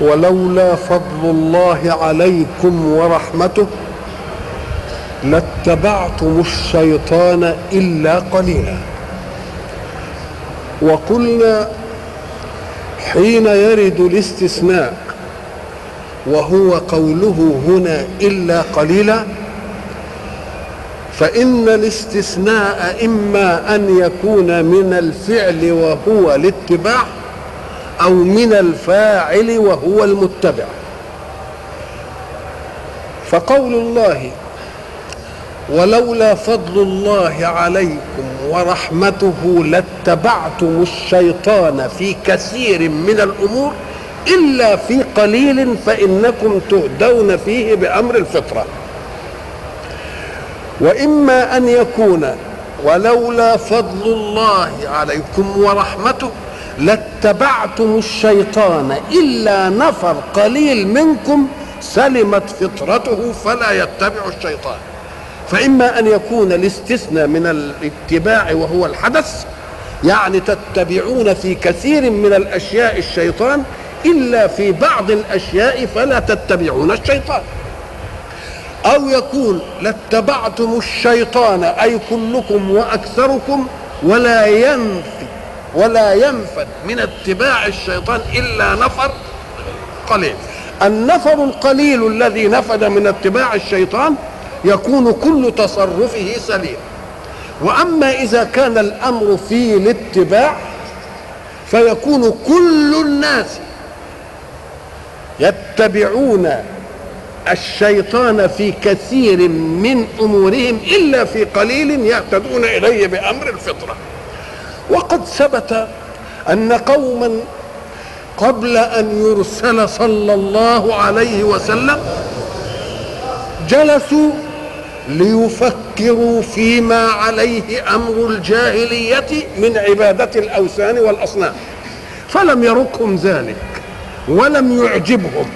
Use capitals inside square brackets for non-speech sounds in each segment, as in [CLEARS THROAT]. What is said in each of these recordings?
ولولا فضل الله عليكم ورحمته لاتبعتم الشيطان إلا قليلا. وقلنا حين يرد الاستثناء وهو قوله هنا إلا قليلا فإن الاستثناء إما أن يكون من الفعل وهو الاتباع أو من الفاعل وهو المتبع. فقول الله ولولا فضل الله عليكم ورحمته لاتبعتم الشيطان في كثير من الأمور إلا في قليل فإنكم تهدون فيه بأمر الفطرة. وإما أن يكون ولولا فضل الله عليكم ورحمته لاتبعتم الشيطان إلا نفر قليل منكم سلمت فطرته فلا يتبع الشيطان. فإما أن يكون الاستثناء من الاتباع وهو الحدث يعني تتبعون في كثير من الأشياء الشيطان إلا في بعض الأشياء فلا تتبعون الشيطان. أو يكون لاتبعتم الشيطان أي كلكم وأكثركم ولا ينفي ولا ينفد من اتباع الشيطان إلا نفر قليل. النفر القليل الذي نفد من اتباع الشيطان يكون كل تصرفه سليم. وأما إذا كان الأمر في الاتباع فيكون كل الناس يتبعون الشيطان في كثير من أمورهم إلا في قليل يهتدون إليه بأمر الفطرة. وقد ثبت أن قوما قبل أن يرسل صلى الله عليه وسلم جلسوا ليفكروا فيما عليه أمر الجاهلية من عبادة الأوثان والأصنام. فلم يركهم ذلك ولم يعجبهم.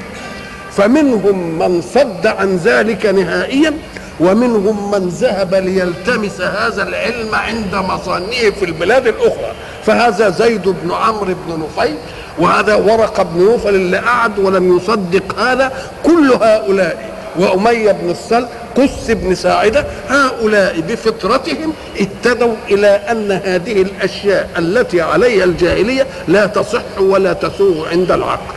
فمنهم من صد عن ذلك نهائيا ومنهم من ذهب ليلتمس هذا العلم عند مصانعه في البلاد الاخرى. فهذا زيد بن عمرو بن نفيل وهذا ورقة بن نوفل اللي قعد ولم يصدق هذا. كل هؤلاء وأمية بن السلم قس بن ساعدة هؤلاء بفطرتهم اهتدوا إلى أن هذه الأشياء التي عليها الجاهلية لا تصح ولا تسوغ عند العقل.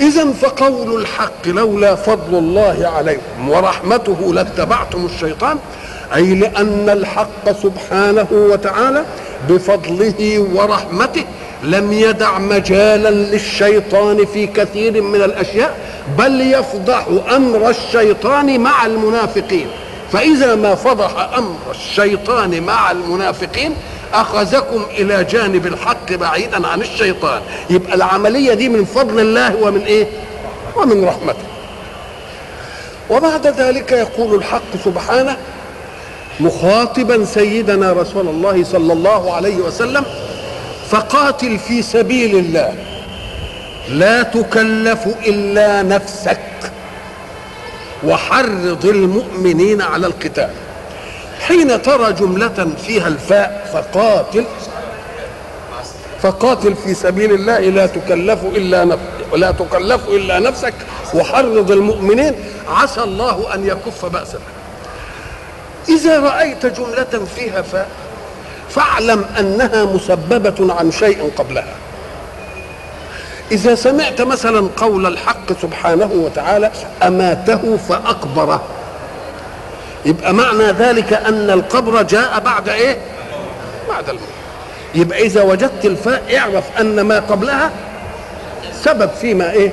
إذا فقول الحق لولا فضل الله عليكم ورحمته لاتبعتم الشيطان أي لأن الحق سبحانه وتعالى بفضله ورحمته لم يدع مجالا للشيطان في كثير من الأشياء بل يفضح أمر الشيطان مع المنافقين. فإذا ما فضح أمر الشيطان مع المنافقين أخذكم إلى جانب الحق بعيدا عن الشيطان. يبقى العملية دي من فضل الله ومن إيه؟ ومن رحمته. وبعد ذلك يقول الحق سبحانه مخاطبا سيدنا رسول الله صلى الله عليه وسلم فقاتل في سبيل الله. لا تكلف إلا نفسك. وحرض المؤمنين على القتال. حين ترى جملة فيها الفاء فقاتل فقاتل في سبيل الله لا تكلف إلا نفسك تكلف إلا نفسك وحرض المؤمنين. عسى الله أن يكف بأسك. إذا رأيت جملة فيها فاء فاعلم أنها مسببة عن شيء قبلها. إذا سمعت مثلا قول الحق سبحانه وتعالى أماته فأقبره. يبقى معنى ذلك أن القبر جاء بعد إيه؟ بعد الموت. يبقى إذا وجدت الفاء اعرف أن ما قبلها سبب فيما إيه؟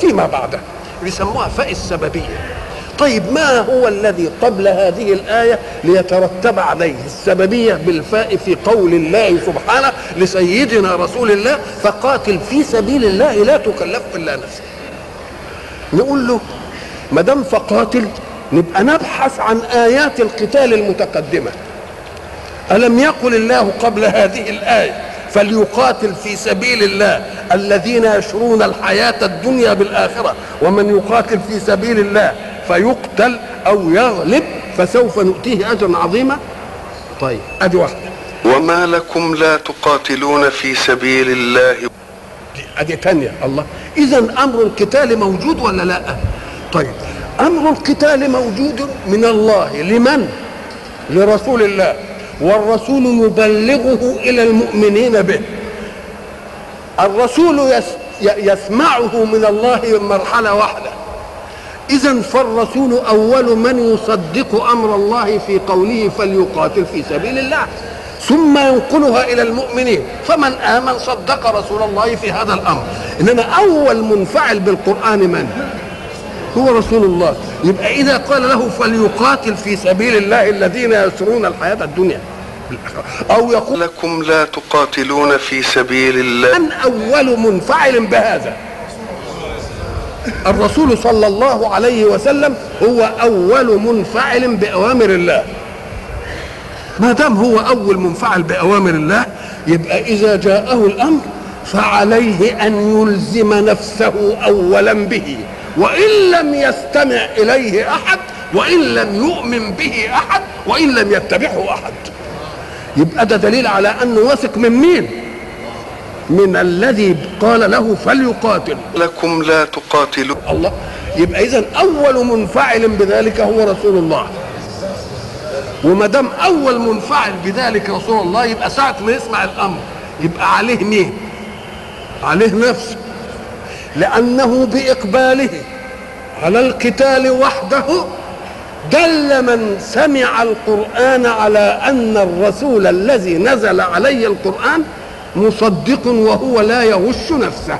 فيما بعده. يسموها فاء السببية. طيب ما هو الذي قبل هذه الآية ليترتب عليه السببية بالفاء في قول الله سبحانه لسيدنا رسول الله فقاتل في سبيل الله لا تكلف إلا نفسك نقول له ما دام فقاتل نبقى نبحث عن آيات القتال المتقدمة. ألم يقل الله قبل هذه الآية فليقاتل في سبيل الله الذين يشرون الحياة الدنيا بالآخرة ومن يقاتل في سبيل الله فيقتل أو يغلب فسوف نؤتيه أجرا عظيما؟ طيب أدي واحدة. وما لكم لا تقاتلون في سبيل الله؟ دي أدي تانية. الله اذا أمر القتال موجود ولا لا؟ طيب أمر القتال موجود من الله. لمن؟ لرسول الله. والرسول يبلغه إلى المؤمنين به. الرسول يسمعه من الله مرحلة واحدة. اذا فالرسول أول من يصدق أمر الله في قوله فليقاتل في سبيل الله. ثم ينقلها إلى المؤمنين. فمن آمن صدق رسول الله في هذا الأمر. انما أول منفعل بالقرآن من؟ هو رسول الله. يبقى إذا قال له فليقاتل في سبيل الله الذين يسرون الحياة الدنيا. أو يقول لكم لا تقاتلون في سبيل الله. من أول منفعل بهذا؟ الرسول صلى الله عليه وسلم هو أول منفعل بأوامر الله. ما دام هو أول منفعل بأوامر الله يبقى إذا جاءه الأمر فعليه أن يلزم نفسه اولا به. وإن لم يستمع إليه أحد وإن لم يؤمن به أحد وإن لم يتبعه أحد. يبقى ده دليل على أنه واثق من مين؟ من الذي قال له فليقاتل. لكم لا تقاتلوا. الله. يبقى اذا أول منفعل بذلك هو رسول الله. وما دام أول منفعل بذلك رسول الله يبقى ساعة ما يسمع الأمر يبقى عليه مين؟ عليه نفسه. لأنه بإقباله على القتال وحده دل من سمع القرآن على أن الرسول الذي نزل عليه القرآن مصدق وهو لا يغش نفسه.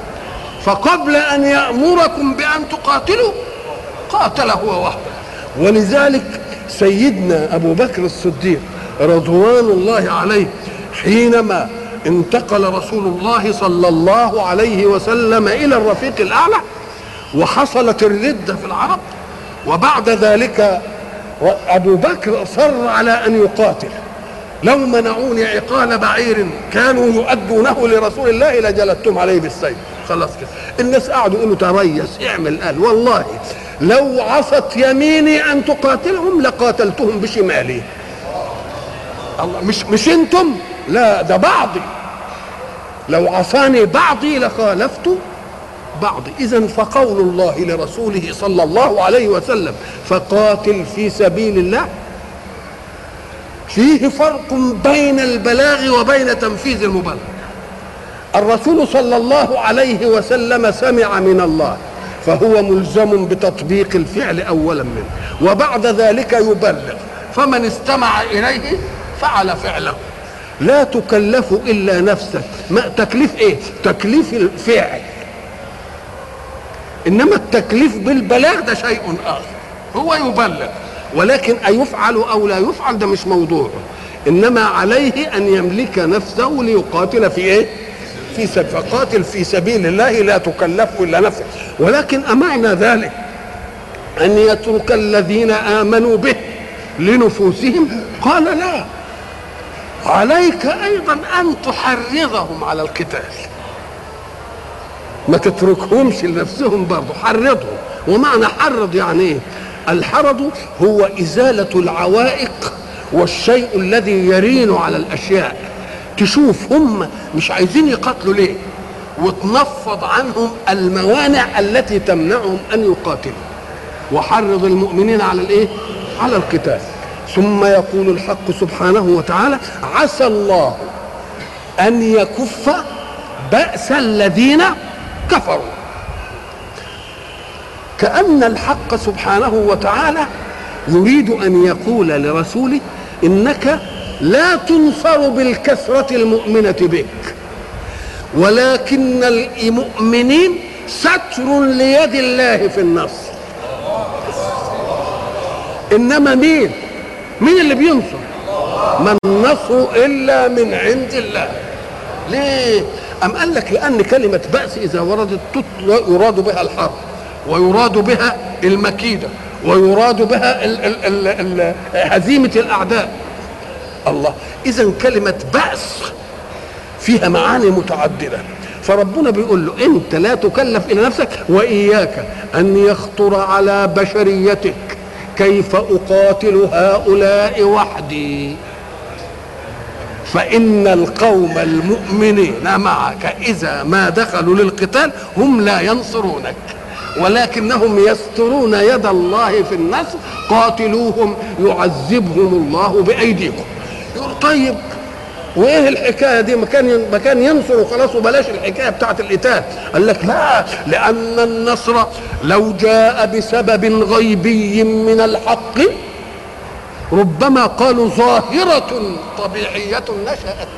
فقبل أن يأمركم بأن تقاتلوا قاتل هو وحده. ولذلك سيدنا أبو بكر الصديق رضوان الله عليه حينما انتقل رسول الله صلى الله عليه وسلم إلى الرفيق الأعلى وحصلت الرده في العرب وبعد ذلك أبو بكر أصر على أن يقاتل. لو منعوني عقال بعير كانوا يؤدونه لرسول الله لجلدتم عليه بالسيف. خلاص كده. الناس قعدوا يقولوا تريس اعمل قال. والله لو عصت يميني أن تقاتلهم لقاتلتهم بشمالي. الله مش مش أنتم؟ لا ده بعضي. لو عصاني بعضي لخالفت بعضي. اذا فقول الله لرسوله صلى الله عليه وسلم فقاتل في سبيل الله. فيه فرق بين البلاغ وبين تنفيذ المبلغ الرسول صلى الله عليه وسلم سمع من الله فهو ملزم بتطبيق الفعل اولا منه. وبعد ذلك يبلغ. فمن استمع إليه فعل فعله. لا تكلف إلا نفسك. ما تكليف إيه؟ تكليف الفعل. إنما التكليف بالبلاغ ده شيء آخر. هو يبلغ. ولكن أيفعل أو لا يفعل ده مش موضوع. إنما عليه أن يملك نفسه ليقاتل في إيه؟ في سبيل فقاتل في سبيل الله لا تكلف إلا نفسك ولكن أمعنى ذلك أن يترك الذين آمنوا به لنفوسهم؟ قال لا. عليك أيضا أن تحرضهم على القتال. ما تتركهمش لنفسهم برضه حرضهم. ومعنى حرض يعني إيه؟ الحرض هو إزالة العوائق والشيء الذي يرين على الأشياء. تشوف هم مش عايزين يقاتلوا ليه؟ وتنفض عنهم الموانع التي تمنعهم أن يقاتلوا. وحرض المؤمنين على الإيه؟ على القتال. ثم يقول الحق سبحانه وتعالى عسى الله أن يكف بأس الذين كفروا. كأن الحق سبحانه وتعالى يريد أن يقول لرسوله إنك لا تنصر بالكثرة المؤمنة بك ولكن المؤمنين ستر ليد الله في النصر. إنما مين؟ مين اللي بينصر؟ ما النصر إلا من عند الله. ليه؟ أم قال لك لأن كلمة بأس إذا وردت يراد بها الحرب ويراد بها المكيدة ويراد بها ال ال ال ال هزيمة الأعداء. الله إذا كلمة بأس فيها معاني متعددة. فربنا بيقول له أنت لا تكلف إلى نفسك وإياك أن يخطر على بشريتك. كيف أقاتل هؤلاء وحدي؟ فإن القوم المؤمنين معك إذا ما دخلوا للقتال هم لا ينصرونك ولكنهم يسترون يد الله في النصر قاتلوهم يعذبهم الله بأيديكم. يقول طيب وإيه الحكاية دي؟ ما كان ما كان ينصر وخلاص وبلاش الحكاية بتاعت القتال. قال لك لا لأن النصر لو جاء بسبب غيبي من الحق ربما قالوا ظاهرة طبيعية نشأت.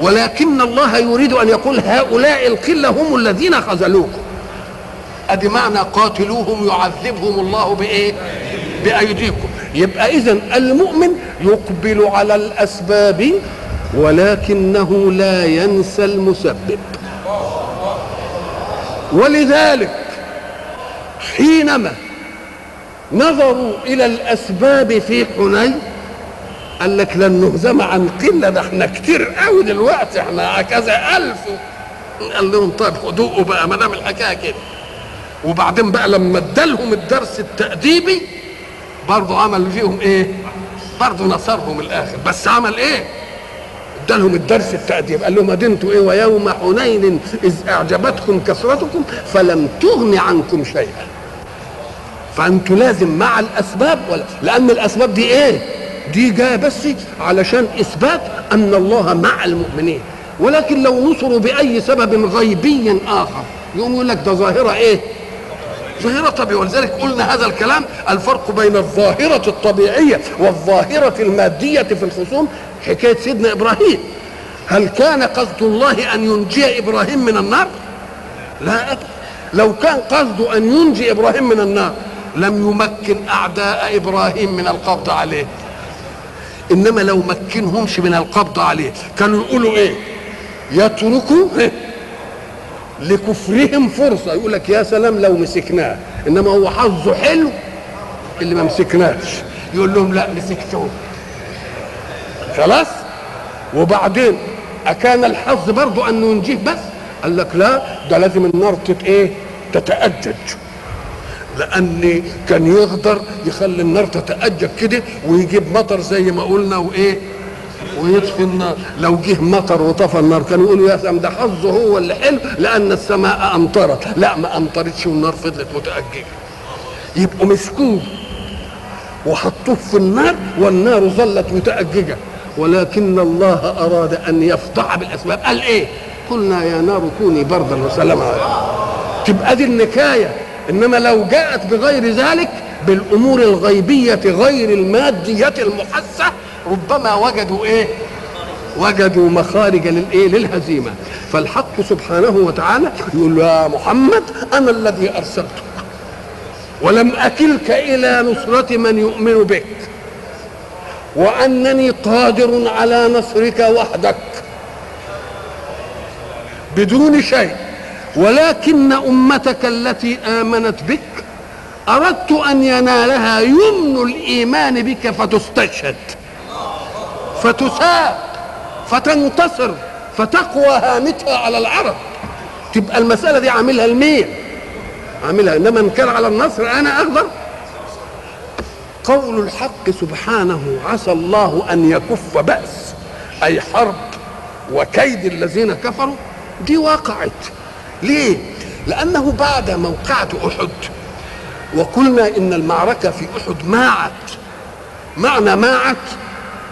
ولكن الله يريد أن يقول هؤلاء القلة هم الذين خذلوكم. أدي معنى قاتلوهم يعذبهم الله بإيه؟ بأيديكم. يبقى اذا المؤمن يقبل على الأسباب ولكنه لا ينسى المسبب. ولذلك حينما نظروا إلى الأسباب في حنين قال لك لن نهزم عن قلة ده إحنا كتير قوي دلوقتي إحنا كذا ألف. قال لهم طيب خدوه بقى ما دام الحكاية كده. وبعدين بقى لما ادالهم الدرس التأديبي برضه عمل فيهم إيه؟ برضه نصرهم الآخر. بس عمل إيه؟ ادالهم الدرس التأديب. قال لهم أدنتوا إيه؟ ويوم حنين إذ أعجبتكم كثرتكم فلم تغن عنكم شيئا. فأنتوا لازم مع الأسباب ولا؟ لأن الأسباب دي إيه؟ دي جاية بس علشان إثبات أن الله مع المؤمنين. ولكن لو نصروا بأي سبب غيبي آخر يقوم يقول لك ده ظاهرة إيه؟ ظاهرة ولذلك قلنا هذا الكلام الفرق بين الظاهرة الطبيعية والظاهرة المادية في الخصوم. حكاية سيدنا إبراهيم. هل كان قصد الله أن ينجي إبراهيم من النار؟ لا أبدا. لو كان قصده أن ينجي إبراهيم من النار لم يمكن أعداء إبراهيم من القبض عليه. إنما لو مكنهمش من القبض عليه كانوا يقولوا إيه؟ يتركوا؟ لكفرهم فرصة. يقول لك يا سلام لو مسكناه إنما هو حظه حلو اللي ما مسكناش. يقول لهم لا مسكتوه. خلاص؟ وبعدين أكان الحظ برضو أنه ينجيه بس؟ قال لك لا ده لازم النار تت إيه؟ تتأجج. لأن كان يقدر يخلي النار تتأجج كده ويجيب مطر زي ما قلنا وإيه؟ ويطفي النار لو جه مطر وطفى النار كانوا يقولوا يا سلام ده حظه هو اللي حلو لأن السماء أمطرت. لا ما أمطرتش والنار فضلت متأججة. يبقوا مسكوه وحطوه في النار والنار ظلت متأججة. ولكن الله أراد أن يفضح بالأسباب. قال إيه؟ قلنا يا نار كوني بردا وسلاما. تبقى دي النكاية. إنما لو جاءت بغير ذلك بالأمور الغيبية غير المادية المحسة ربما وجدوا إيه؟ وجدوا مخارج للايه للهزيمة. فالحق سبحانه وتعالى يقول يا محمد أنا الذي أرسلتك. ولم أكلك إلى نصرة من يؤمن بك. وأنني قادر على نصرك وحدك. بدون شيء. ولكن أمتك التي آمنت بك أردت أن ينالها يمن الإيمان بك فتستشهد. فتساب فتنتصر فتقوى هامتها على العرب. تبقى المسألة دي عاملها المية عاملها إنما إن كان على النصر أنا أقدر قول الحق سبحانه عسى الله أن يكف بأس. أي حرب وكيد الذين كفروا دي وقعت. ليه؟ لأنه بعد موقعة أحد. وقلنا إن المعركة في أحد ماعت معنى ماعت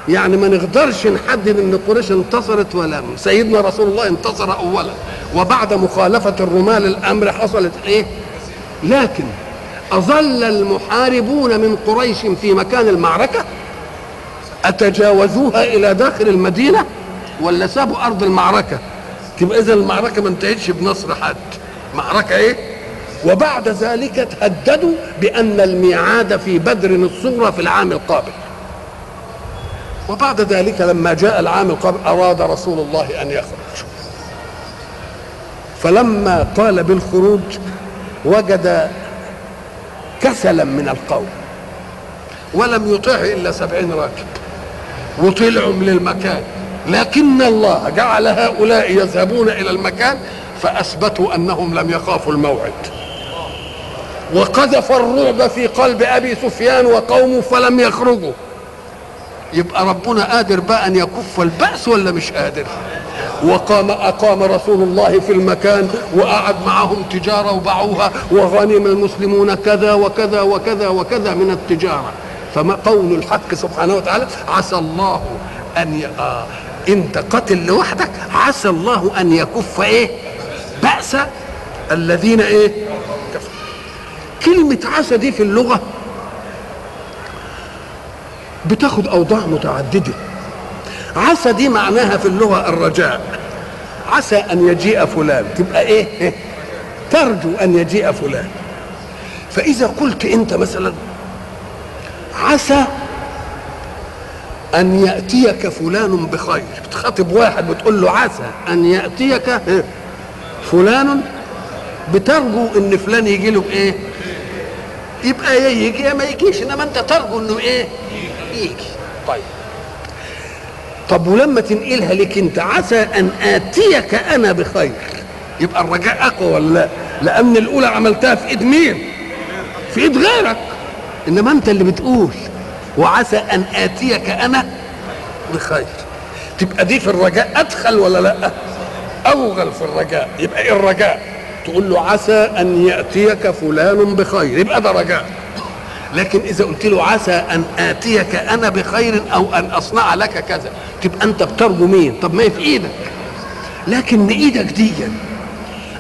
يعني ما نقدرش نحدد إن قريش انتصرت ولا سيدنا رسول الله انتصر اولا. وبعد مخالفة الرماة للامر حصلت إيه؟ لكن أظل المحاربون من قريش في مكان المعركة؟ أتجاوزوها إلى داخل المدينة؟ ولا سابوا أرض المعركة؟ تبقى اذا المعركة ما انتهتش بنصر حد. معركة إيه؟ وبعد ذلك تهددوا بأن الميعاد في بدر الصغرى في العام القابل. وبعد ذلك لما جاء العام القابل أراد رسول الله أن يخرج. فلما قال بالخروج وجد كسلا من القوم ولم يطع إلا سبعين راكب. وطلعوا من المكان. لكن الله جعل هؤلاء يذهبون إلى المكان فأثبتوا أنهم لم يخافوا الموعد. وقذف الرعب في قلب أبي سفيان وقومه فلم يخرجوا. يبقى ربنا قادر بقى أن يكف البأس ولا مش قادر؟ وقام أقام رسول الله في المكان وقعد معهم تجارة وباعوها وغنم المسلمون كذا وكذا وكذا وكذا من التجارة. فما قول الحق سبحانه وتعالى عسى الله أن ي... آه أنت قاتل لوحدك عسى الله أن يكف إيه؟ بأس الذين إيه؟ كلمة عسى دي في اللغة بتاخد أوضاع متعددة. عسى دي معناها في اللغة الرجاء. عسى أن يجيء فلان. تبقى إيه؟ [LAUGHS] ترجو أن يجيء فلان. فإذا قلت أنت مثلا عسى أن يأتيك فلان بخير. بتخاطب واحد بتقول له عسى أن يأتيك فلان بترجو إن فلان يجي له بايه يبقى يجي ما يجيش. إنما أنت ترجو إنه إيه؟ يجي طيب. طب ولما تنقلها لك انت عسى ان آتيك أنا بخير. يبقى الرجاء أقوى ولا لا؟ لأن الأولى عملتها في إيد مين؟ في إيد غيرك. إنما أنت اللي بتقول. وعسى أن آتيك أنا بخير. تبقى دي في الرجاء أدخل ولا لأ؟ أوغل في الرجاء. يبقى إيه الرجاء؟ تقول له عسى أن يأتيك فلان بخير. يبقى ده رجاء. لكن إذا قلت له عسى أن آتيك أنا بخير أو أن أصنع لك كذا تبقى أنت بترجو مين؟ طب ما هي في إيدك. لكن إيدك دي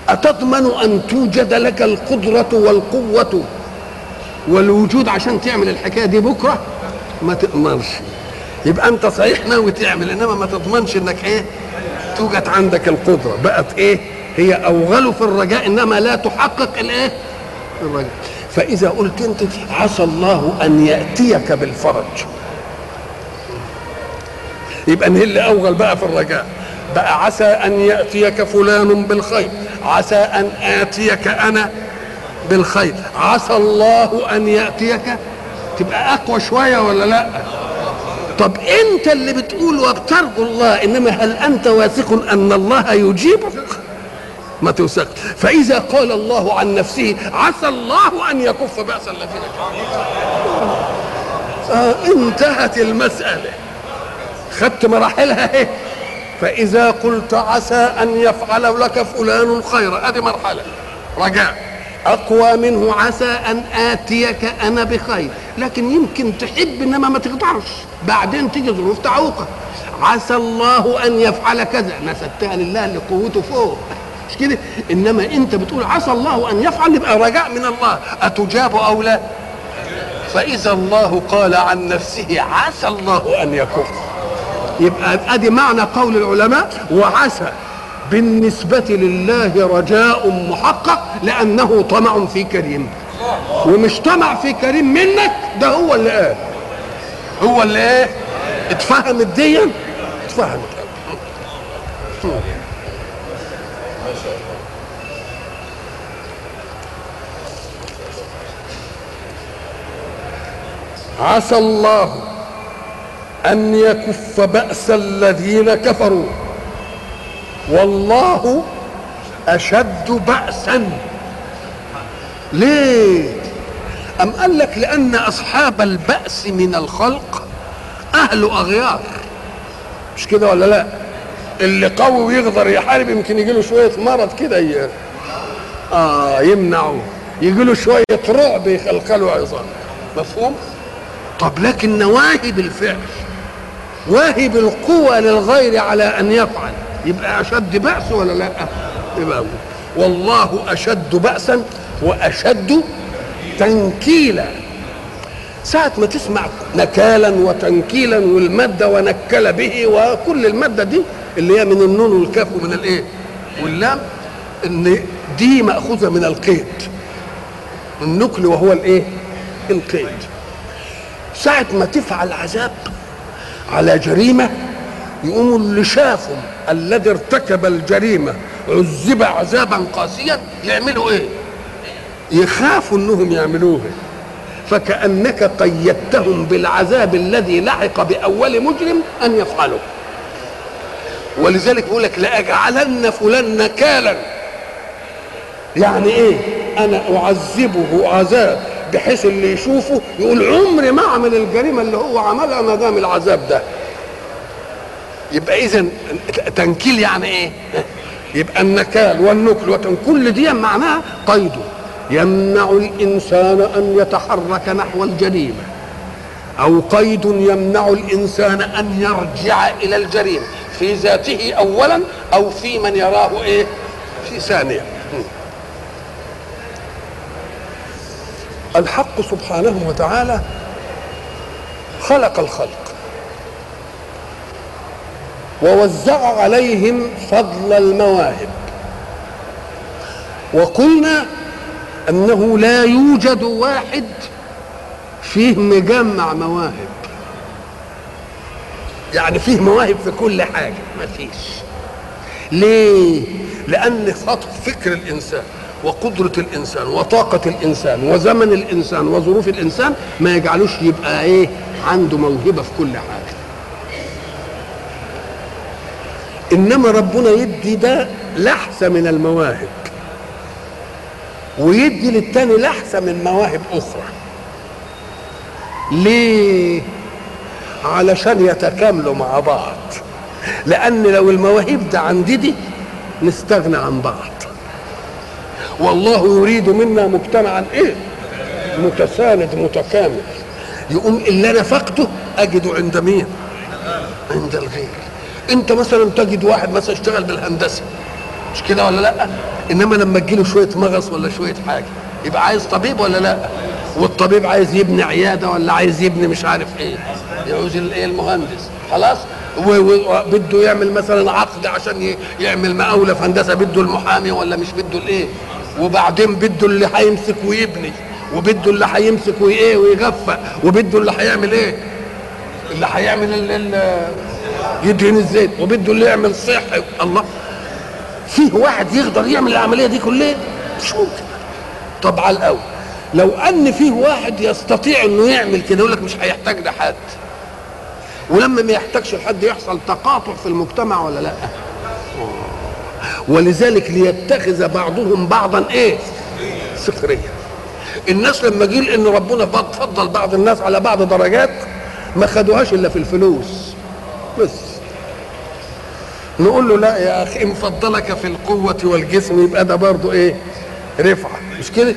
أتضمن أن توجد لك القدرة والقوة والوجود عشان تعمل الحكاية دي بكرة؟ ما تضمنش يبقى أنت صحيح ناوي تعمل إنما ما تضمنش إنك إيه؟ توجد عندك القدرة. بقت إيه؟ هي أوغل في الرجاء إنما لا تحقق الإيه؟ الرجاء. فإذا قلت أنت عسى الله أن يأتيك بالفرج. يبقى اللي أوغل بقى في الرجاء. بقى عسى أن يأتيك فلان بالخير. عسى أن آتيك أنا بالخير. عسى الله أن يأتيك. تبقى أقوى شوية ولا لأ؟ طب أنت اللي بتقول وبترجو الله إنما هل أنت واثق أن الله يجيبك؟ ما توثق فإذا قال الله عن نفسه عسى الله أن يكف بأس الذين كفروا آه انتهت المسألة. خدت مراحلها. إيه؟ فإذا قلت عسى أن يفعل لك فلان خيرا ادي مرحلة. رجاء. أقوى منه عسى أن آتيك أنا بخير. لكن يمكن تحب إنما ما تقدرش. بعدين تيجي ظروف تعوقك. عسى الله أن يفعل كذا. نسبتها لله اللي قوته فوق. مش كده؟ إنما أنت بتقول عسى الله أن يفعل يبقى رجاء من الله. أتجاب أو لا؟ فإذا الله قال عن نفسه عسى الله أن يكف يبقى أدي معنى قول العلماء وعسى بالنسبة لله رجاء محقق لأنه طمع في كريم. ومش طمع في كريم منك ده هو اللي قال. هو اللي إيه اتفهمت دي اتفهمت عسى الله أن يكف بأس الذين كفروا. والله أشد بأسا. ليه؟ أم قال لك لأن أصحاب البأس من الخلق أهل أغيار. مش كده ولا لا؟ اللي قوي ويقدر يحارب يمكن يجي له شوية مرض كده ي... آه يمنعه. يجي له شوية رعب يخلخله عظام. مفهوم؟ طب لكن نواهب الفعل واهب القوة للغير على أن يفعل. يبقى أشد بأس ولا لا؟ يبقى والله أشد بأسا وأشد تنكيلا. ساعة ما تسمع نكالا وتنكيلا والمادة ونكل به وكل المادة دي اللي هي من النون والكاف ومن الإيه؟ واللام إن دي مأخوذة من القيد. النكل وهو الإيه؟ القيد. ساعة ما تفعل عذاب على جريمة يقوموا اللي شافوا الذي ارتكب الجريمة عذب عذابا قاسيا يعملوا إيه؟ يخافوا إنهم يعملوه. فكأنك قيدتهم بالعذاب الذي لحق بأول مجرم أن يفعله ولذلك يقول لك لأجعلن فلان نكالا. يعني إيه؟ أنا أعذبه عذاب. بحيث اللي يشوفه يقول عمري ما اعمل الجريمة اللي هو عملها ما دام العذاب ده. يبقى اذا تنكيل يعني إيه؟ يبقى النكال والنكل وتن كل دي معناها قيد. يمنع الإنسان أن يتحرك نحو الجريمة. أو قيد يمنع الإنسان أن يرجع إلى الجريمة. في ذاته اولا أو في من يراه إيه؟ في ثانية الحق سبحانه وتعالى خلق الخلق ووزع عليهم فضل المواهب. وقلنا أنه لا يوجد واحد فيه مجمع مواهب. يعني فيه مواهب في كل حاجة ما فيش. ليه؟ لأن فكر الإنسان وقدرة الإنسان وطاقة الإنسان وزمن الإنسان وظروف الإنسان ما يجعلوش يبقى إيه عنده موهبة في كل حاجة. إنما ربنا يدي ده لحسة من المواهب ويدي للتاني لحسة من مواهب أخرى. ليه؟ علشان يتكاملوا مع بعض. لأن لو المواهب ده عندي دي نستغنى عن بعض. والله يريد منا مجتمعا إيه؟ متساند متكامل. يقوم اللي أنا فقده اجده عند مين؟ عند الغير. أنت مثلا تجد واحد مثلا اشتغل بالهندسة. مش كده ولا لأ؟ إنما لما تجيله شوية مغص ولا شوية حاجة يبقى عايز طبيب ولا لأ؟ والطبيب عايز يبني عيادة ولا عايز يبني مش عارف إيه؟ يعوز الايه المهندس. خلاص؟ وبده يعمل مثلا عقد عشان يعمل مقاولة في هندسة بده المحامي ولا مش بده الإيه؟ وبعدين بده اللي هيمسك ويبني وبده اللي هيمسك وايه ويغفى وبده اللي هيعمل إيه؟ اللي هيعمل يدهن الزيت وبده اللي يعمل صحي. الله. فيه واحد يقدر يعمل العملية دي كلها؟ مش ممكن طب على الأول. لو أن فيه واحد يستطيع إنه يعمل كده يقول لك مش هيحتاج لحد ولما ما يحتاجش لحد يحصل تقاطع في المجتمع ولا لا؟ ولذلك ليتخذ بعضهم بعضا إيه؟ سخريا الناس لما جيل إن ربنا فضل بعض الناس على بعض درجات ما خدوهاش إلا في الفلوس. بس. نقول له لا يا أخي إن فضلك في القوة والجسم يبقى ده برضه إيه؟ رفعة. مش كده؟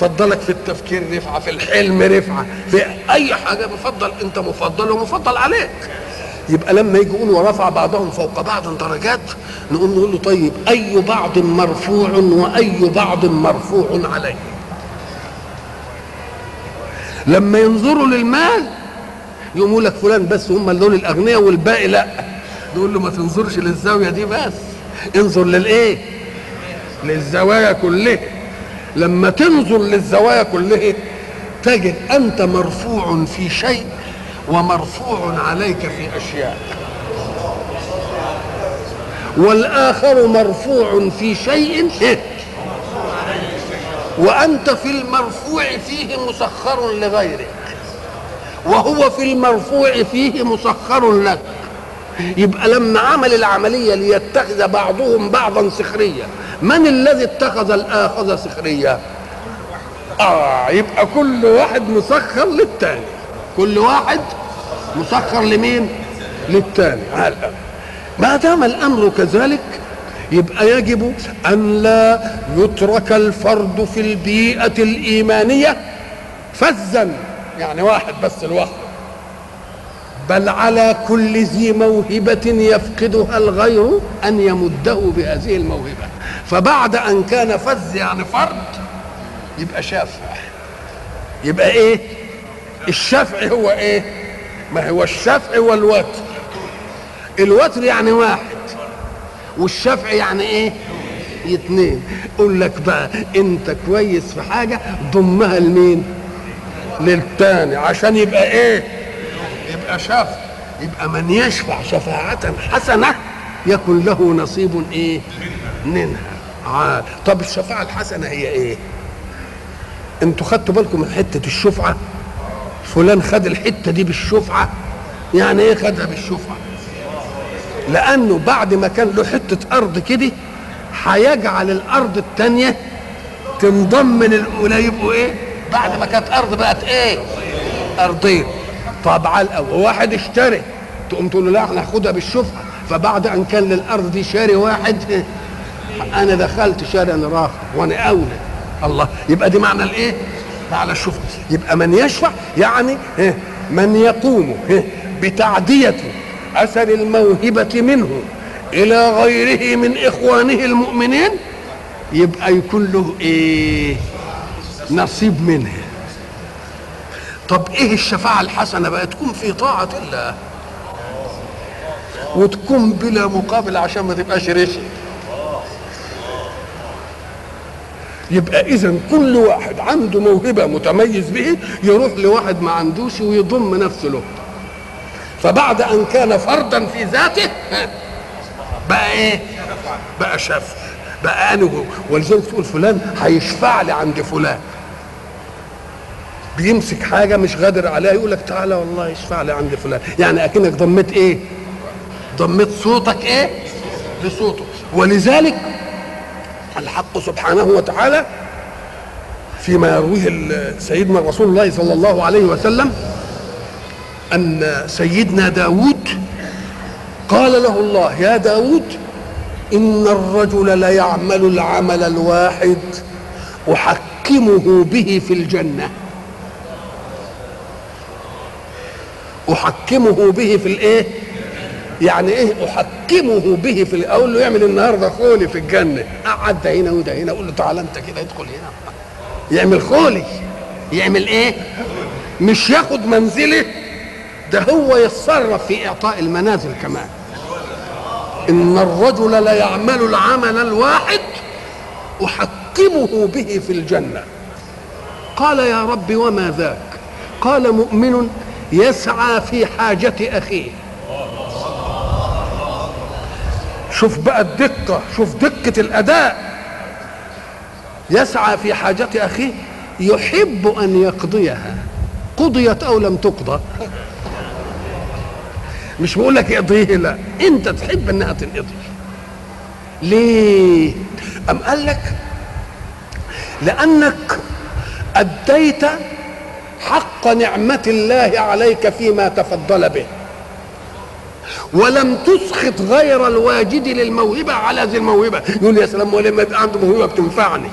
فضلك في التفكير رفعة في الحلم رفعة. في اي حاجة مفضل أنت مفضل ومفضل عليك. يبقى لما يجي يقول ورفع بعضهم فوق بعض درجات نقول نقول له طيب أي بعض مرفوع وأي بعض مرفوع عليه؟ لما ينظروا للمال يقوموا لك فلان بس هم دول الاغنياء والباقي لا. نقول له ما تنظرش للزاوية دي بس انظر للإيه؟ للزوايا كلها. لما تنظر للزوايا كلها تجد أنت مرفوع في شيء ومرفوع عليك في أشياء. والآخر مرفوع في شيء وأنت في المرفوع فيه مسخر لغيرك. وهو في المرفوع فيه مسخر لك. يبقى لما عمل العملية ليتخذ بعضهم بعضا سخريا من الذي اتخذ الآخذ سخريا آه يبقى كل واحد مسخر للتاني. كل واحد مسخر لمين؟ للتاني. ما دام الأمر كذلك يبقى يجب أن لا يترك الفرد في البيئة الإيمانية فزا. يعني واحد بس لوحده بل على كل ذي موهبة يفقدها الغير أن يمده بهذه الموهبة. فبعد أن كان فز يعني فرد يبقى شافع يبقى إيه؟ الشفع هو إيه؟ ما هو الشفع والوتر. الوتر يعني واحد والشفع يعني إيه؟ اتنين. يقول لك بقى أنت كويس في حاجة ضمها لمين؟ للتاني. عشان يبقى إيه؟ يبقى شافع يبقى من يشفع شفاعة حسنة يكن له نصيب إيه؟ منها. عاد. طب الشفاعة الحسنة هي إيه؟ أنتوا خدتوا بالكم من حتة الشفعة؟ فلان خد الحتة دي بالشفعة. يعني إيه خدها بالشفعة؟ لأنه بعد ما كان له حتة أرض كده هيجعل الأرض التانية تنضم من الاولى يبقوا إيه بعد ما كانت أرض بقت إيه؟ ارضين طب على الأول واحد اشتري. تقوم تقول له لا إحنا هاخدها بالشفعة. فبعد أن كان للأرض دي شاري واحد أنا دخلت شاري أنا راخر وأنا أولى. الله يبقى دي معنى الإيه؟ معنى الشفعه يبقى من يشفع يعني إيه؟ من يقوم إيه؟ بتعدية أثر الموهبة منه إلى غيره من إخوانه المؤمنين يبقى يكون له إيه نصيب منها طب إيه الشفاعة الحسنة بقى تكون في طاعة الله وتكون بلا مقابل عشان ما تبقاش رشي يبقى اذا كل واحد عنده موهبة متميز به يروح لواحد ما عندوش ويضم نفسه له. فبعد أن كان فردا في ذاته بقى إيه؟ بقى شفع بقى أنا وهو. ولذلك تقول فلان هيشفع لي عند فلان. بيمسك حاجة مش قادر عليها يقول لك تعالى والله يشفع لي عند فلان. يعني أكنك ضميت إيه؟ ضميت صوتك إيه؟ لصوته ولذلك الحق سبحانه وتعالى فيما يرويه سيدنا رسول الله صلى الله عليه وسلم أن سيدنا داود قال له الله يا داود إن الرجل ليعمل العمل الواحد أحكمه به في الجنة أحكمه به في الإيه؟ يعني إيه أحكمه به في أقول له يعمل النهاردة خولي في الجنة. قعد ده هنا وده هنا أقول له تعالى أنت كده ادخل هنا. يعمل خولي. يعمل إيه؟ مش ياخد منزله ده هو يتصرف في إعطاء المنازل كمان. إن الرجل ليعمل العمل الواحد أحكمه به في الجنة. قال يا رب وما ذاك؟ قال مؤمن يسعى في حاجة أخيه. شوف بقى الدقة شوف دقة الأداء. يسعى في حاجة أخيه يحب أن يقضيها. قضيت أو لم تقضى. مش بقول لك اقضيه لا. أنت تحب أنها تنقضي. ليه؟ أم قال لك؟ لأنك أديت حق نعمة الله عليك فيما تفضل به. ولم تسخط غير الواجد للموهبة على ذي الموهبة. يقول يا سلام ولما يبقى عنده موهبة بتنفعني.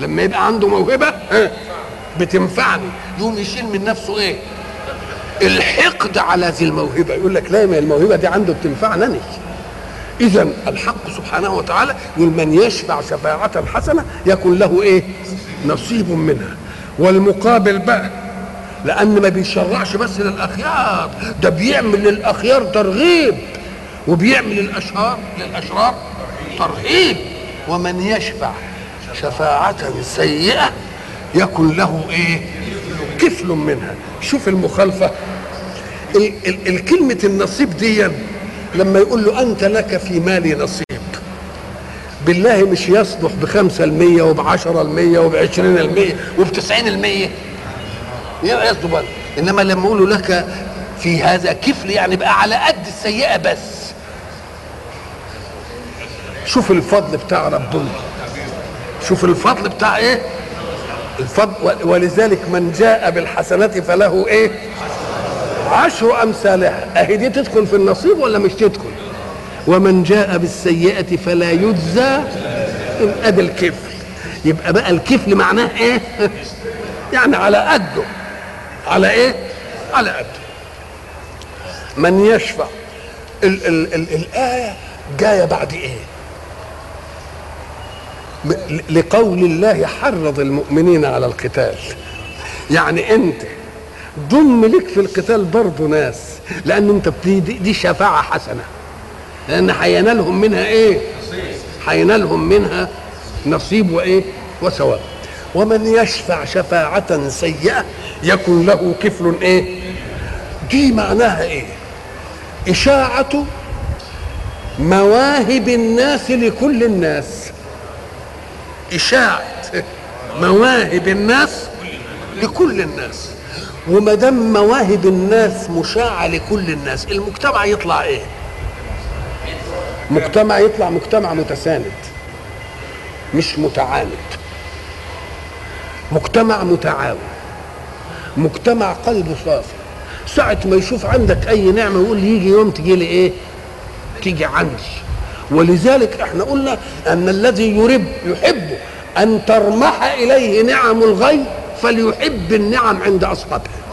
لما يبقى عنده موهبة بتنفعني. يقوم يشيل من نفسه إيه؟ الحقد على ذي الموهبة. يقول لك لا ما الموهبة دي عنده بتنفعني أنا. إذا الحق سبحانه وتعالى يقول من يشفع شفاعة حسنة يكن له إيه؟ نصيب منها. والمقابل بقى لأن ما بيشرعش بس للأخيار ده بيعمل للأخيار ترغيب وبيعمل الاشرار للأشرار ترهيب ومن يشفع شفاعة سيئة يكن له إيه؟ كفل منها. شوف المخالفة. ال- ال- الكلمة النصيب دي لما يقول له أنت لك في مالي نصيب. بالله مش يصلح بخمسة المية وبعشرة المية وبعشرين المية وبتسعين المية. يصلح بقى. إنما لما يقولوا لك في هذا كفل يعني بقى على قد السيئة بس. شوف الفضل بتاع ربنا شوف الفضل بتاع إيه؟ الفضل ولذلك من جاء بالحسنة فله إيه؟ عشر أمثالها. أهي دي تدخل في النصيب ولا مش تدخل؟ ومن جاء بالسيئة فلا يجزى أدي الكفل. يبقى بقى الكفل معناه إيه؟ [LAUGHS] يعني على قده. على إيه؟ على قده من يشفع ال ال ال الآية جاية بعد إيه؟ لقول الله حرض المؤمنين على القتال. يعني أنت ضم لك في القتال برضه ناس لأن أنت بتدي دي, دي شفاعة حسنة. لأن هينالهم منها إيه؟ هينالهم منها نصيب وإيه؟ وثواب. ومن يشفع شفاعة سيئة يكن له كفل إيه؟ دي معناها إيه؟ إشاعة مواهب الناس لكل الناس. إشاعة مواهب الناس لكل الناس. وما دام مواهب الناس مشاعة لكل الناس المجتمع يطلع إيه؟ مجتمع يطلع مجتمع متساند مش متعاند. مجتمع متعاون مجتمع قلبه صافي. ساعة ما يشوف عندك أي نعمة يقول يجي يوم تجي لي إيه؟ تيجي عندي. ولذلك إحنا قلنا أن الذي يرب يحب أن ترمح إليه نعم الغير فليحب النعم عند أصحابها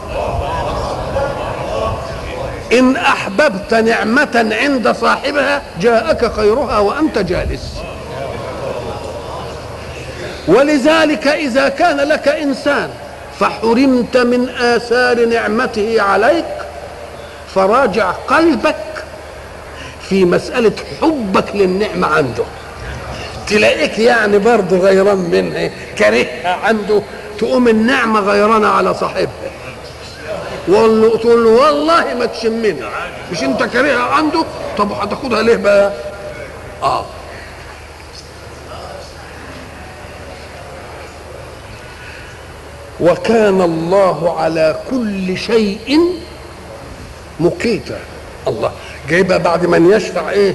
إن أحببت نعمة عند صاحبها جاءك خيرها وأنت جالس. ولذلك إذا كان لك إنسان فحرمت من آثار نعمته عليك فراجع قلبك في مسألة حبك للنعمة عنده. تلاقيك يعني برضه غيران منها كارهها عنده تقوم النعمة غيرانة على صاحبها. تقول له والله ما تشمني. مش انت كارهها عنده؟ طب هتاخدها ليه بقى؟ آه. وكان الله على كل شيء مقيتا. الله. جايبها بعد من يشفع إيه؟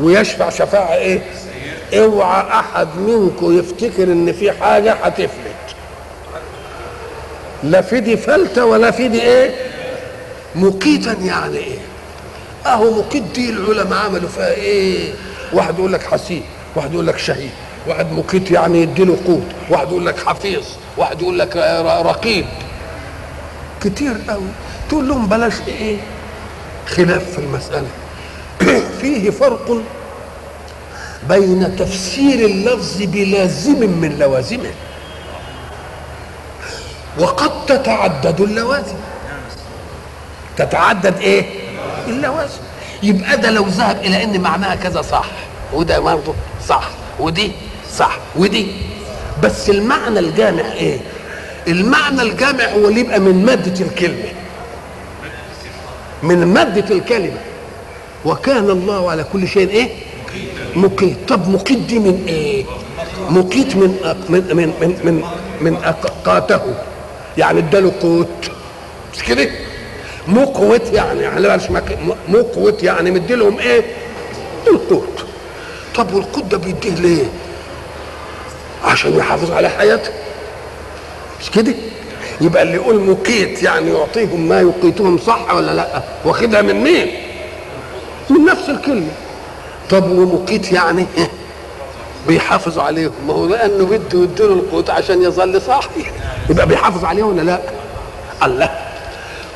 ويشفع شفاعة إيه؟ اوعى أحد منكم يفتكر إن في حاجة هتفلت. لا في دي فلتة ولا في دي إيه؟ مقيتا يعني إيه؟ أهو مقيت دي العلماء عملوا فيها إيه؟ واحد يقول لك حسيب واحد يقول لك شهيد. واحد مقيت يعني يديله قوت واحد يقول لك حفيظ واحد يقول لك رقيب. كتير قوي. تقول لهم بلاش إيه؟ خلاف في المسألة. [CLEARS THROAT] فيه فرق بين تفسير اللفظ بلازم من لوازمه. وقد تتعدد اللوازم. تتعدد إيه؟ اللوازم. يبقى ده لو ذهب إلى إن معناها كذا صح وده برضه صح ودي صح. ودي. بس المعنى الجامع إيه؟ المعنى الجامع هو اللي يبقى من مادة الكلمة. من مادة الكلمة. وكان الله على كل شيء إيه؟ مقيت. طب مقيت دي من إيه؟ مقيت من أق... من من من من, من أقاته. يعني اداله قوت. مش كده؟ مقوت يعني. يعني مقوت يعني. مديلهم إيه؟ القوت. طب والقوت ده بيديه ليه؟ عشان يحافظ على حياته. مش كده؟ يبقى اللي يقول مقيت يعني يعطيهم ما يقيتهم صح ولا لأ؟ واخدها من مين؟ من نفس الكلمة. طب ومقيت يعني؟ بيحافظ عليهم. ما هو لأنه بده يديله القوت عشان يظل صاحي. يبقى بيحافظ عليه ولا لأ؟ الله.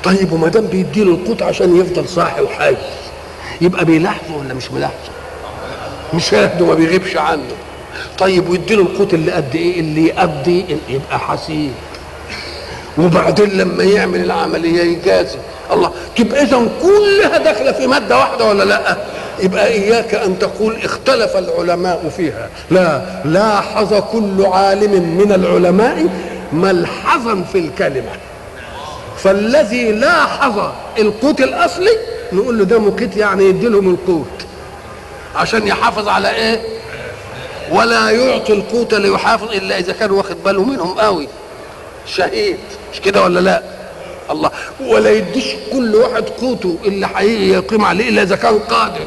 طيب وما دام بيديله القوت عشان يفضل صاحي وحي يبقى بيلاحظه ولا مش بيلاحظه؟ مش هيهده ما بيغيبش عنه. طيب ويديله القوت اللي قد إيه؟ اللي يقضي يبقى حسيب وبعدين لما يعمل العملية يجازي. الله تبقى اذا كلها داخلة في مادة واحدة ولا لأ؟ يبقى إياك أن تقول اختلف العلماء فيها. لا لاحظ كل عالم من العلماء ملحظا في الكلمة. فالذي لاحظ القوت الأصلي نقول له ده مقيت يعني يدي لهم القوت. عشان يحافظ على إيه؟ ولا يعطي القوت ليحافظ إلا إذا كان واخد باله منهم قوي. شهيد. مش كده ولا لا؟ الله. ولا يديش كل واحد قوته اللي حقيقي يقيم عليه إلا إذا كان قادر.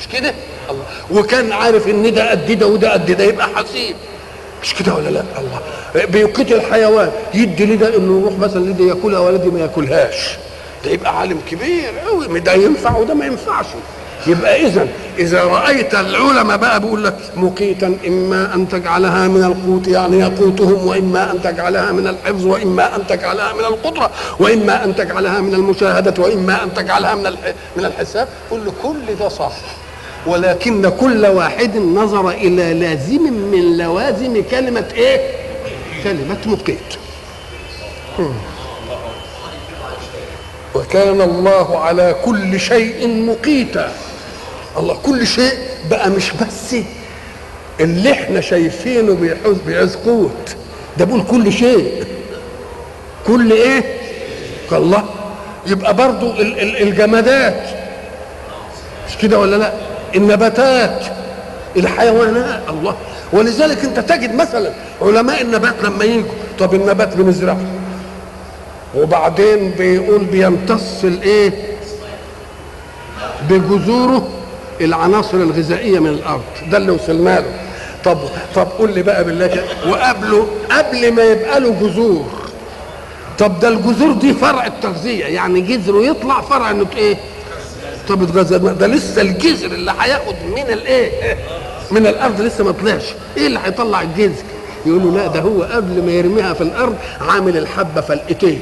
مش كده؟ الله. وكان عارف إن ده قد ده وده قد ده يبقى حسيب. مش كده ولا لا؟ الله. بيقيت الحيوان يدي لده إنه يروح مثلا لده ياكلها ولدي ما ياكلهاش. ده يبقى عالم كبير قوي ده ينفع وده ما ينفعش. يبقى اذا إذا رأيت العلماء بقى بيقول لك مقيتا إما أن تجعلها من القوت يعني يقوتهم وإما أن تجعلها من الحفظ وإما أن تجعلها من القدرة وإما أن تجعلها من المشاهدة وإما أن تجعلها من من الحساب. كل كل ده صح ولكن كل واحد نظر إلى لازم من لوازم كلمة إيه؟ كلمة مقيت. وكان الله على كل شيء مقيتا. الله كل شيء بقى مش بس اللي إحنا شايفينه بيحوز بيعوز قوت ده بقول كل شيء. كل إيه؟ الله. يبقى برضو ال- ال- الجمادات. مش كده ولا لا؟ النباتات. الحيوانات. الله. ولذلك انت تجد مثلا علماء النبات لما يجوا طب النبات بنزرعه وبعدين بيقول بيمتص الايه؟ بجذوره. العناصر الغذائية من الأرض. ده اللي وصلنا له طب طب قول لي بقى بالله وقبله قبل ما يبقى له جذور. طب ده الجذور دي فرع التغذية يعني جذره يطلع فرع انه إيه؟ طب يتغذى ده لسه الجذر اللي هياخد من الإيه؟ من الأرض لسه ما طلعش. إيه اللي هيطلع الجذر؟ يقولوا لا ده هو قبل ما يرميها في الأرض عامل الحبة فلقتين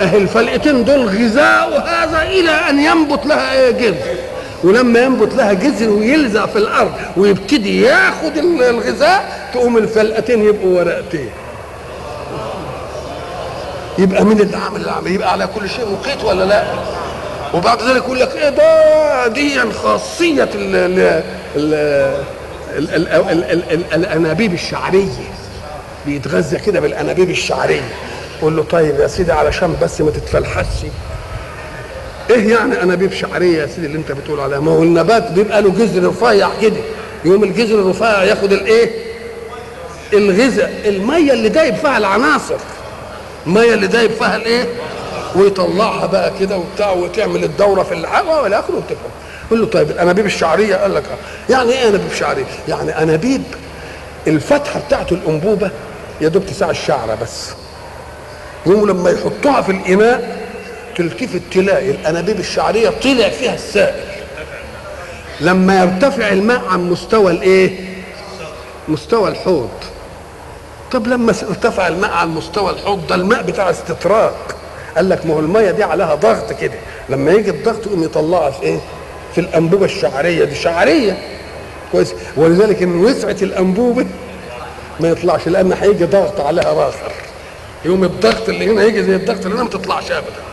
اهي الفلقتين دول غذاء هذا إلى أن ينبت لها إيه؟ جذر. ولما ينبت لها جذر ويلزق في الأرض ويبتدي ياخد الغذاء تقوم الفلقتين يبقوا ورقتين. يبقى مين اللي عامل اللي عامل؟ يبقى على كل شيء مقيت ولا لا؟ وبعد ذلك يقول لك إيه ده؟ دي خاصية الأنابيب الشعرية. بيتغذى كده بالأنابيب الشعرية. قول له طيب يا سيدي علشان بس ما تتفلحش إيه يعني انابيب شعرية يا سيدي اللي أنت بتقول عليها؟ ما هو النبات بيبقى له جذر رفيع كده. يوم الجذر الرفيع ياخد الايه الغذاء المية اللي دايب فيها العناصر. المية اللي دايب فيها الايه ويطلعها بقى كده وبتاع وتعمل الدورة في الهواء والى اخره وتفهم. قول له طيب الانابيب الشعرية؟ قال لك آه. يعني إيه انابيب شعرية؟ يعني انابيب الفتحة بتاعت الأنبوبة يا دوب تساع الشعرة بس. يقوموا لما يحطوها في الإناء تلتفت تلاقي الأنابيب الشعرية طلع فيها السائل. لما يرتفع الماء عن مستوى الإيه؟ مستوى الحوض. طب لما ارتفع الماء عن مستوى الحوض ده الماء بتاع استطراق قال لك ما هو الميه دي عليها ضغط كده. لما يجي الضغط يقوم يطلعها في إيه؟ في الأنبوبة الشعرية دي. شعرية. كويس. ولذلك ان وسعت الأنبوبة ما يطلعش لأن هيجي ضغط عليها راخر يوم الضغط اللي هنا يجي زي الضغط اللي هنا ما تطلعش ابدا.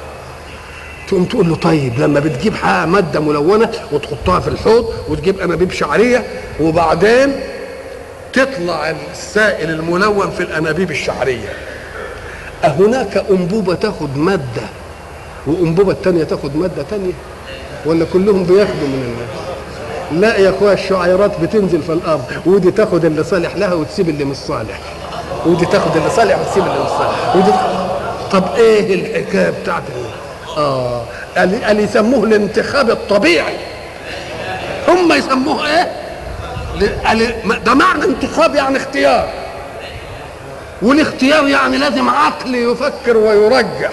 تقوم تقول له طيب لما بتجيب حاجة مادة ملونة وتحطها في الحوض وتجيب أنابيب شعرية وبعدين تطلع السائل الملون في الأنابيب الشعرية. أهناك أنبوبة تاخد مادة وأنبوبة تانية تاخد مادة تانية؟ ولا كلهم بياخدوا من الناس؟ لا يا أخويا الشعيرات بتنزل في الأرض ودي تاخد اللي صالح لها وتسيب اللي مش صالح. ودي تاخد اللي صالح وتسيب اللي مش صالح. ودي طب إيه الحكاية بتاعت آه. قال يسموه الانتخاب الطبيعي. هم يسموه إيه؟ قال ده معنى انتخاب يعني اختيار. والاختيار يعني لازم عقل يفكر ويرجح.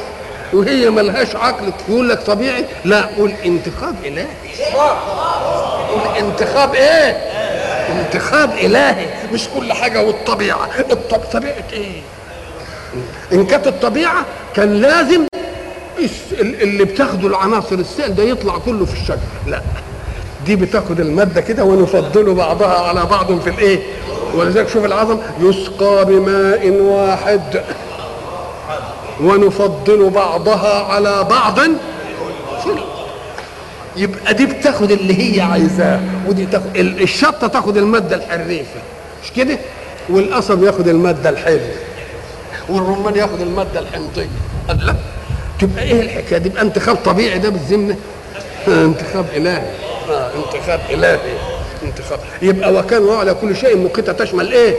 وهي ملهاش عقل يقول لك طبيعي. لا قول انتخاب إلهي. قول انتخاب إيه؟ انتخاب إلهي. مش كل حاجة والطبيعة. الطب... طبيعة إيه؟ إن كانت الطبيعة كان لازم اللي بتاخده العناصر السائل ده يطلع كله في الشجر لا. دي بتاخد المادة كده ونفضل بعضها على بعض في الإيه؟ ولذلك شوف العظم. يسقى بماء واحد. ونفضل بعضها على بعض. يبقى دي بتاخد اللي هي عايزاه. ودي تاخد الشطة تاخد المادة الحريفة. مش كده؟ والقصب ياخد المادة الحلوة. والرمان ياخد المادة الحنطية. قال لا. تبقى إيه الحكاية دي؟ يبقى انتخاب طبيعي ده بالذمة. انتخاب إلهي. آه انتخاب إلهي. انتخاب. يبقى وكان الله على كل شيء مقيتة تشمل إيه؟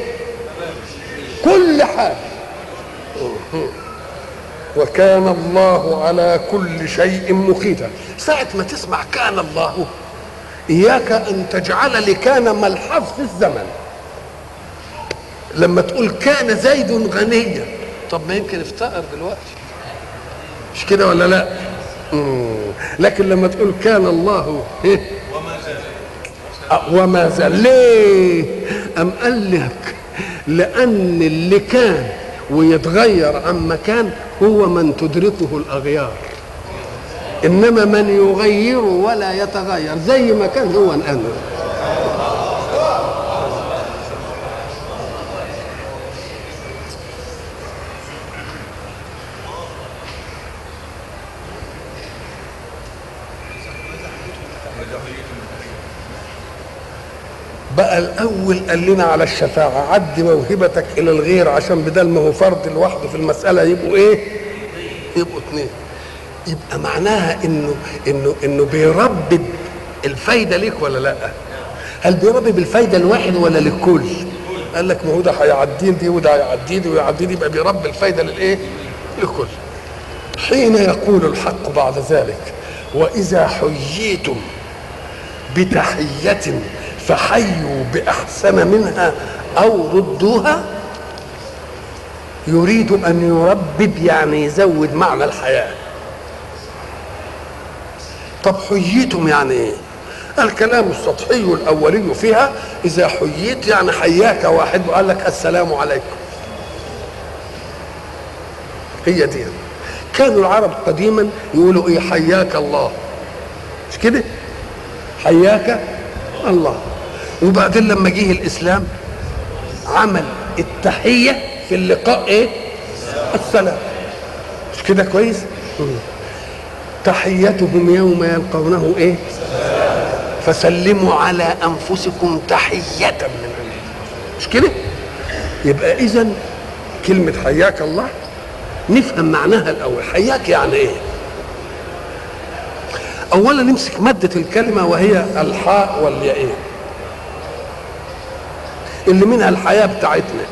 كل حاجة. وكان الله على كل شيء مقيتا. ساعة ما تسمع كان الله إياك أن تجعل لكان ملحظ في الزمن. لما تقول كان زيد غنيا. طب ما يمكن افتقر دلوقتي. مش كده ولا لا. لكن لما تقول كان الله إيه؟ وما زال. ليه؟ أم قال لك لأن اللي كان ويتغير عن مكان هو من تدركه الأغيار. إنما من يغير ولا يتغير زي ما كان هو الآن. الأول قال لنا على الشفاعة عد موهبتك إلى الغير عشان بدل ما هو فرد لوحده في المسألة يبقوا إيه؟ يبقوا اثنين يبقى معناها إنه إنه إنه بيربي الفايدة ليك ولا لأ؟ هل بيربي بالفايدة الواحد ولا للكل؟ قال لك ما هو ده هيعدين دي وده هيعدي دي دي يبقى بيربي الفايدة للإيه؟ للكل. حين يقول الحق بعد ذلك وإذا حييتم بتحية فحيوا بأحسن منها أو ردوها. يريد أن يربب يعني يزود معنى الحياة. طب حييتم يعني إيه الكلام السطحي الأولي فيها إذا حييت يعني حياك واحد وقال لك السلام عليكم. هي دي. كانوا العرب قديما يقولوا إيه؟ حياك الله. مش كده؟ حياك الله. وبعدين لما جه الإسلام عمل التحية في اللقاء إيه؟ السلام. مش كده كويس. تحيتهم يوم يلقونه إيه؟ فسلموا على أنفسكم تحية من الله. مش كده؟ يبقى اذا كلمة حياك الله نفهم معناها الأول. حياك يعني إيه؟ اولا نمسك مادة الكلمة وهي الحاء والياء. اللي منها الحياة بتاعتنا.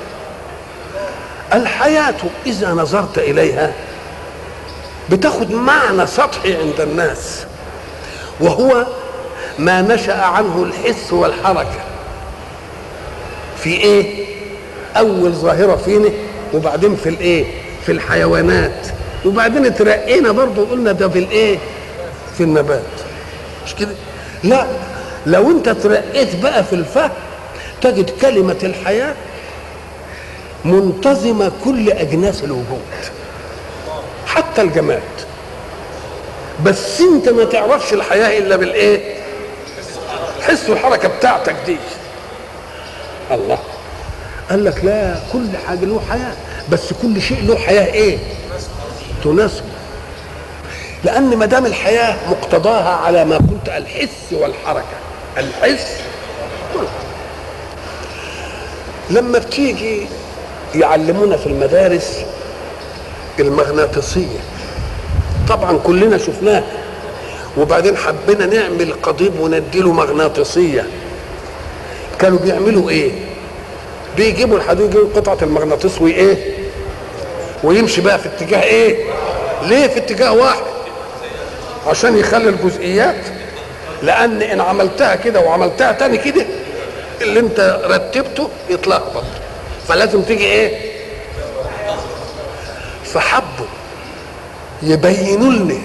الحياة إذا نظرت إليها بتاخد معنى سطحي عند الناس وهو ما نشأ عنه الحس والحركة. في إيه؟ أول ظاهرة فينا وبعدين في الإيه؟ في الحيوانات. وبعدين اترقينا برضه وقلنا ده في الإيه؟ في النبات. مش كده؟ لا لو أنت ترقيت بقى في الفهم تجد كلمة الحياة منتظمة كل أجناس الوجود حتى الجماد. بس أنت ما تعرفش الحياة إلا بالإيه؟ حس الحركة بتاعتك دي. الله. قال لك لا كل حاجة له حياة. بس كل شيء له حياة إيه؟ تناسبه. لأن ما دام الحياة مقتضاها على ما قلت الحس والحركة الحس والحركة لما بتيجي يعلمونا في المدارس المغناطيسية. طبعا كلنا شفناه وبعدين حبينا نعمل قضيب ونديله مغناطيسية. كانوا بيعملوا إيه؟ بيجيبوا الحديد يجيبوا قطعة المغناطيس وإيه؟ ويمشي بقى في اتجاه إيه؟ ليه في اتجاه واحد؟ عشان يخلي الجزئيات. لأن إن عملتها كده وعملتها تاني كده اللي انت رتبته يتلخبط. فلازم تيجي إيه؟ فحبوا يبينوا لنا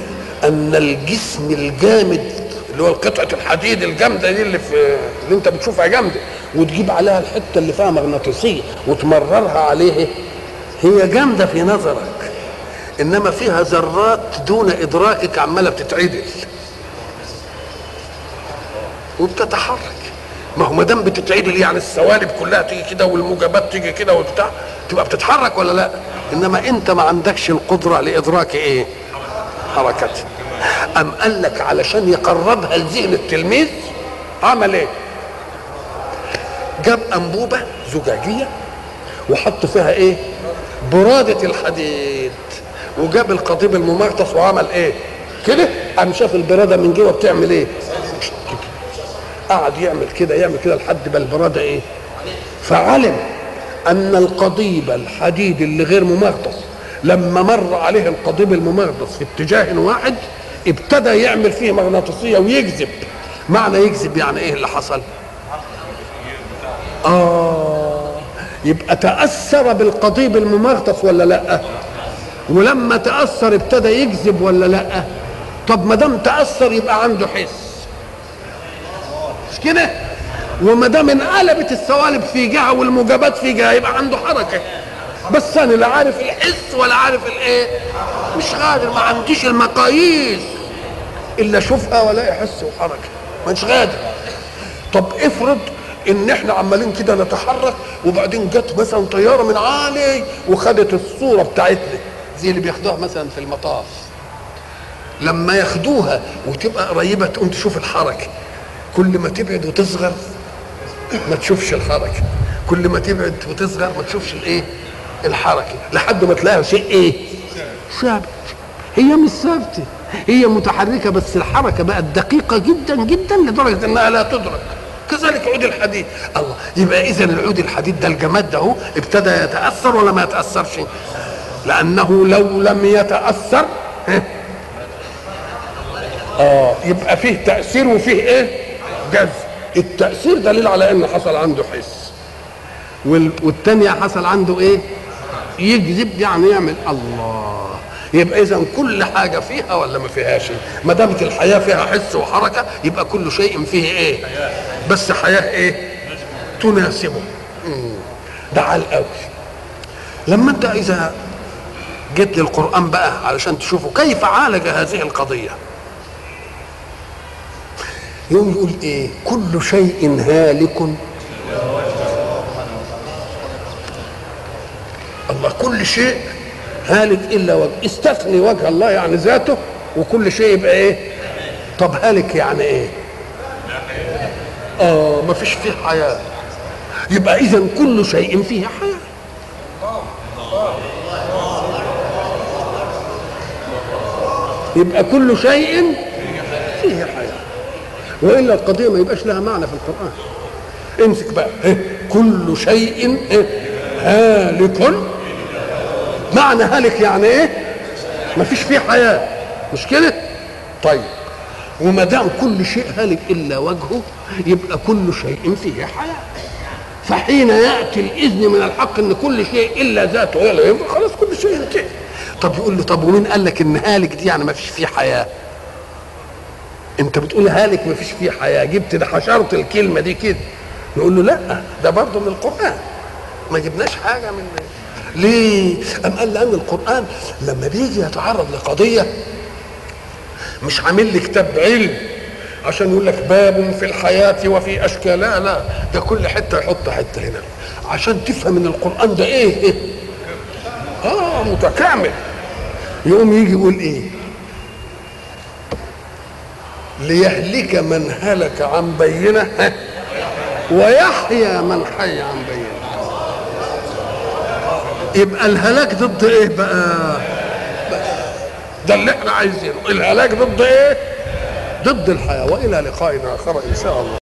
ان الجسم الجامد اللي هو قطعه الحديد الجامدة دي اللي في اللي انت بتشوفها جامدة وتجيب عليها الحتة اللي فيها مغناطيسية وتمررها عليه هي جامدة في نظرك. إنما فيها ذرات دون ادراكك عمالة بتتعدل وبتتحرك. ما هو ما دام بتتعدل يعني السوالب كلها تيجي كده والموجبات تيجي كده وبتاع تبقى بتتحرك ولا لا؟ إنما أنت ما عندكش القدرة لإدراك إيه؟ حركتها أم قال لك علشان يقربها لذهن التلميذ عمل إيه؟ جاب أنبوبة زجاجية وحط فيها إيه؟ برادة الحديد. وجاب القضيب الممغطس وعمل إيه؟ كده؟ قام شاف البرادة من جوه بتعمل إيه؟ قعد يعمل كده يعمل كده لحد ما البرادة إيه؟ فعلم أن القضيب الحديد اللي غير ممغطس لما مر عليه القضيب الممغطس في اتجاه واحد ابتدى يعمل فيه مغناطيسية ويجذب معنى يجذب يعني إيه اللي حصل؟ آه يبقى تأثر بالقضيب الممغطس ولا لأ؟ ولما تأثر ابتدى يجذب ولا لأ؟ طب ما دام تأثر يبقى عنده حس. مش كده وما دام انقلبت السوالب في جهة والموجبات في جهة يبقى عنده حركة. بس أنا لا عارف الحس ولا عارف الإيه. مش قادر ما عنديش المقاييس إلا أشوفها ولا حس وحركة. مش قادر طب افرض إن إحنا عمالين كده نتحرك وبعدين جت مثلا طيارة من عالي وخدت الصورة بتاعتنا. زي اللي بياخدوها مثلا في المطاف. لما ياخدوها وتبقى قريبة تقوم تشوف الحركة. كل ما تبعد وتصغر ما تشوفش الحركة. كل ما تبعد وتصغر ما تشوفش الايه؟ الحركة. لحد ما تلاقيها شيء إيه؟ ثابت هي مش ثابتة. هي متحركة بس الحركة بقت دقيقة جدا جدا لدرجة إنها لا تدرك. كذلك عود الحديد. الله. يبقى اذا العود الحديد ده الجماد ده ابتدى يتأثر ولا ما يتأثرش؟ لأنه لو لم يتأثر آه. يبقى فيه تأثير وفيه إيه؟ جذب. التأثير دليل على إن حصل عنده حس. وال- والتانية حصل عنده إيه؟ يكذب يعني يعمل الله. يبقى إذا كل حاجة فيها ولا ما فيهاش؟ ما دامت الحياة فيها حس وحركة يبقى كل شيء فيه إيه؟ بس حياة إيه؟ تناسبه. ده على الأول لما أنت إذا جيت للقرآن بقى علشان تشوفوا كيف عالج هذه القضية؟ يقوم يقول إيه؟ كل شيء هالك. الله كل شيء هالك إلا وجه استثني وجه الله يعني ذاته وكل شيء يبقى إيه؟ طب هالك يعني إيه؟ آه ما فيش فيه حياة. يبقى اذا كل شيء فيه حياة. يبقى كل شيء فيه حياة. وإلا القضية ما يبقاش لها معنى في القرآن. امسك بقى. إيه؟ كل شيء إيه؟ هالك. معنى هالك يعني إيه؟ ما فيش فيه حياة. مش كده؟ طيب. وما دام كل شيء هالك إلا وجهه يبقى كل شيء فيه حياة. فحين يأتي الإذن من الحق إن كل شيء إلا ذاته هي اللي خلاص كل شيء انتهى. طب يقول له طب ومين قال لك إن هالك دي يعني ما فيش فيه حياة؟ انت بتقول هالك ما فيش فيه حياة. جبت ده حشرت الكلمة دي كده. نقول له لا ده برضه من القرآن. ما جبناش حاجة من ليه؟ أم قال لأن القرآن لما بيجي يتعرض لقضية مش عامل لي كتاب علم عشان يقول لك باب في الحياة وفي أشكال. لا لا ده كل حتة يحط حتة هنا. عشان تفهم إن القرآن ده إيه؟ آه متكامل. يقوم يجي يقول إيه؟ ليهلك من هلك عن بينة؟ ويحيى من حي عن بينة. يبقى الهلاك ضد إيه بقى؟ ده اللي إحنا عايزينه. الهلاك ضد إيه؟ ضد الحياة وإلى لقاء آخر إن شاء الله.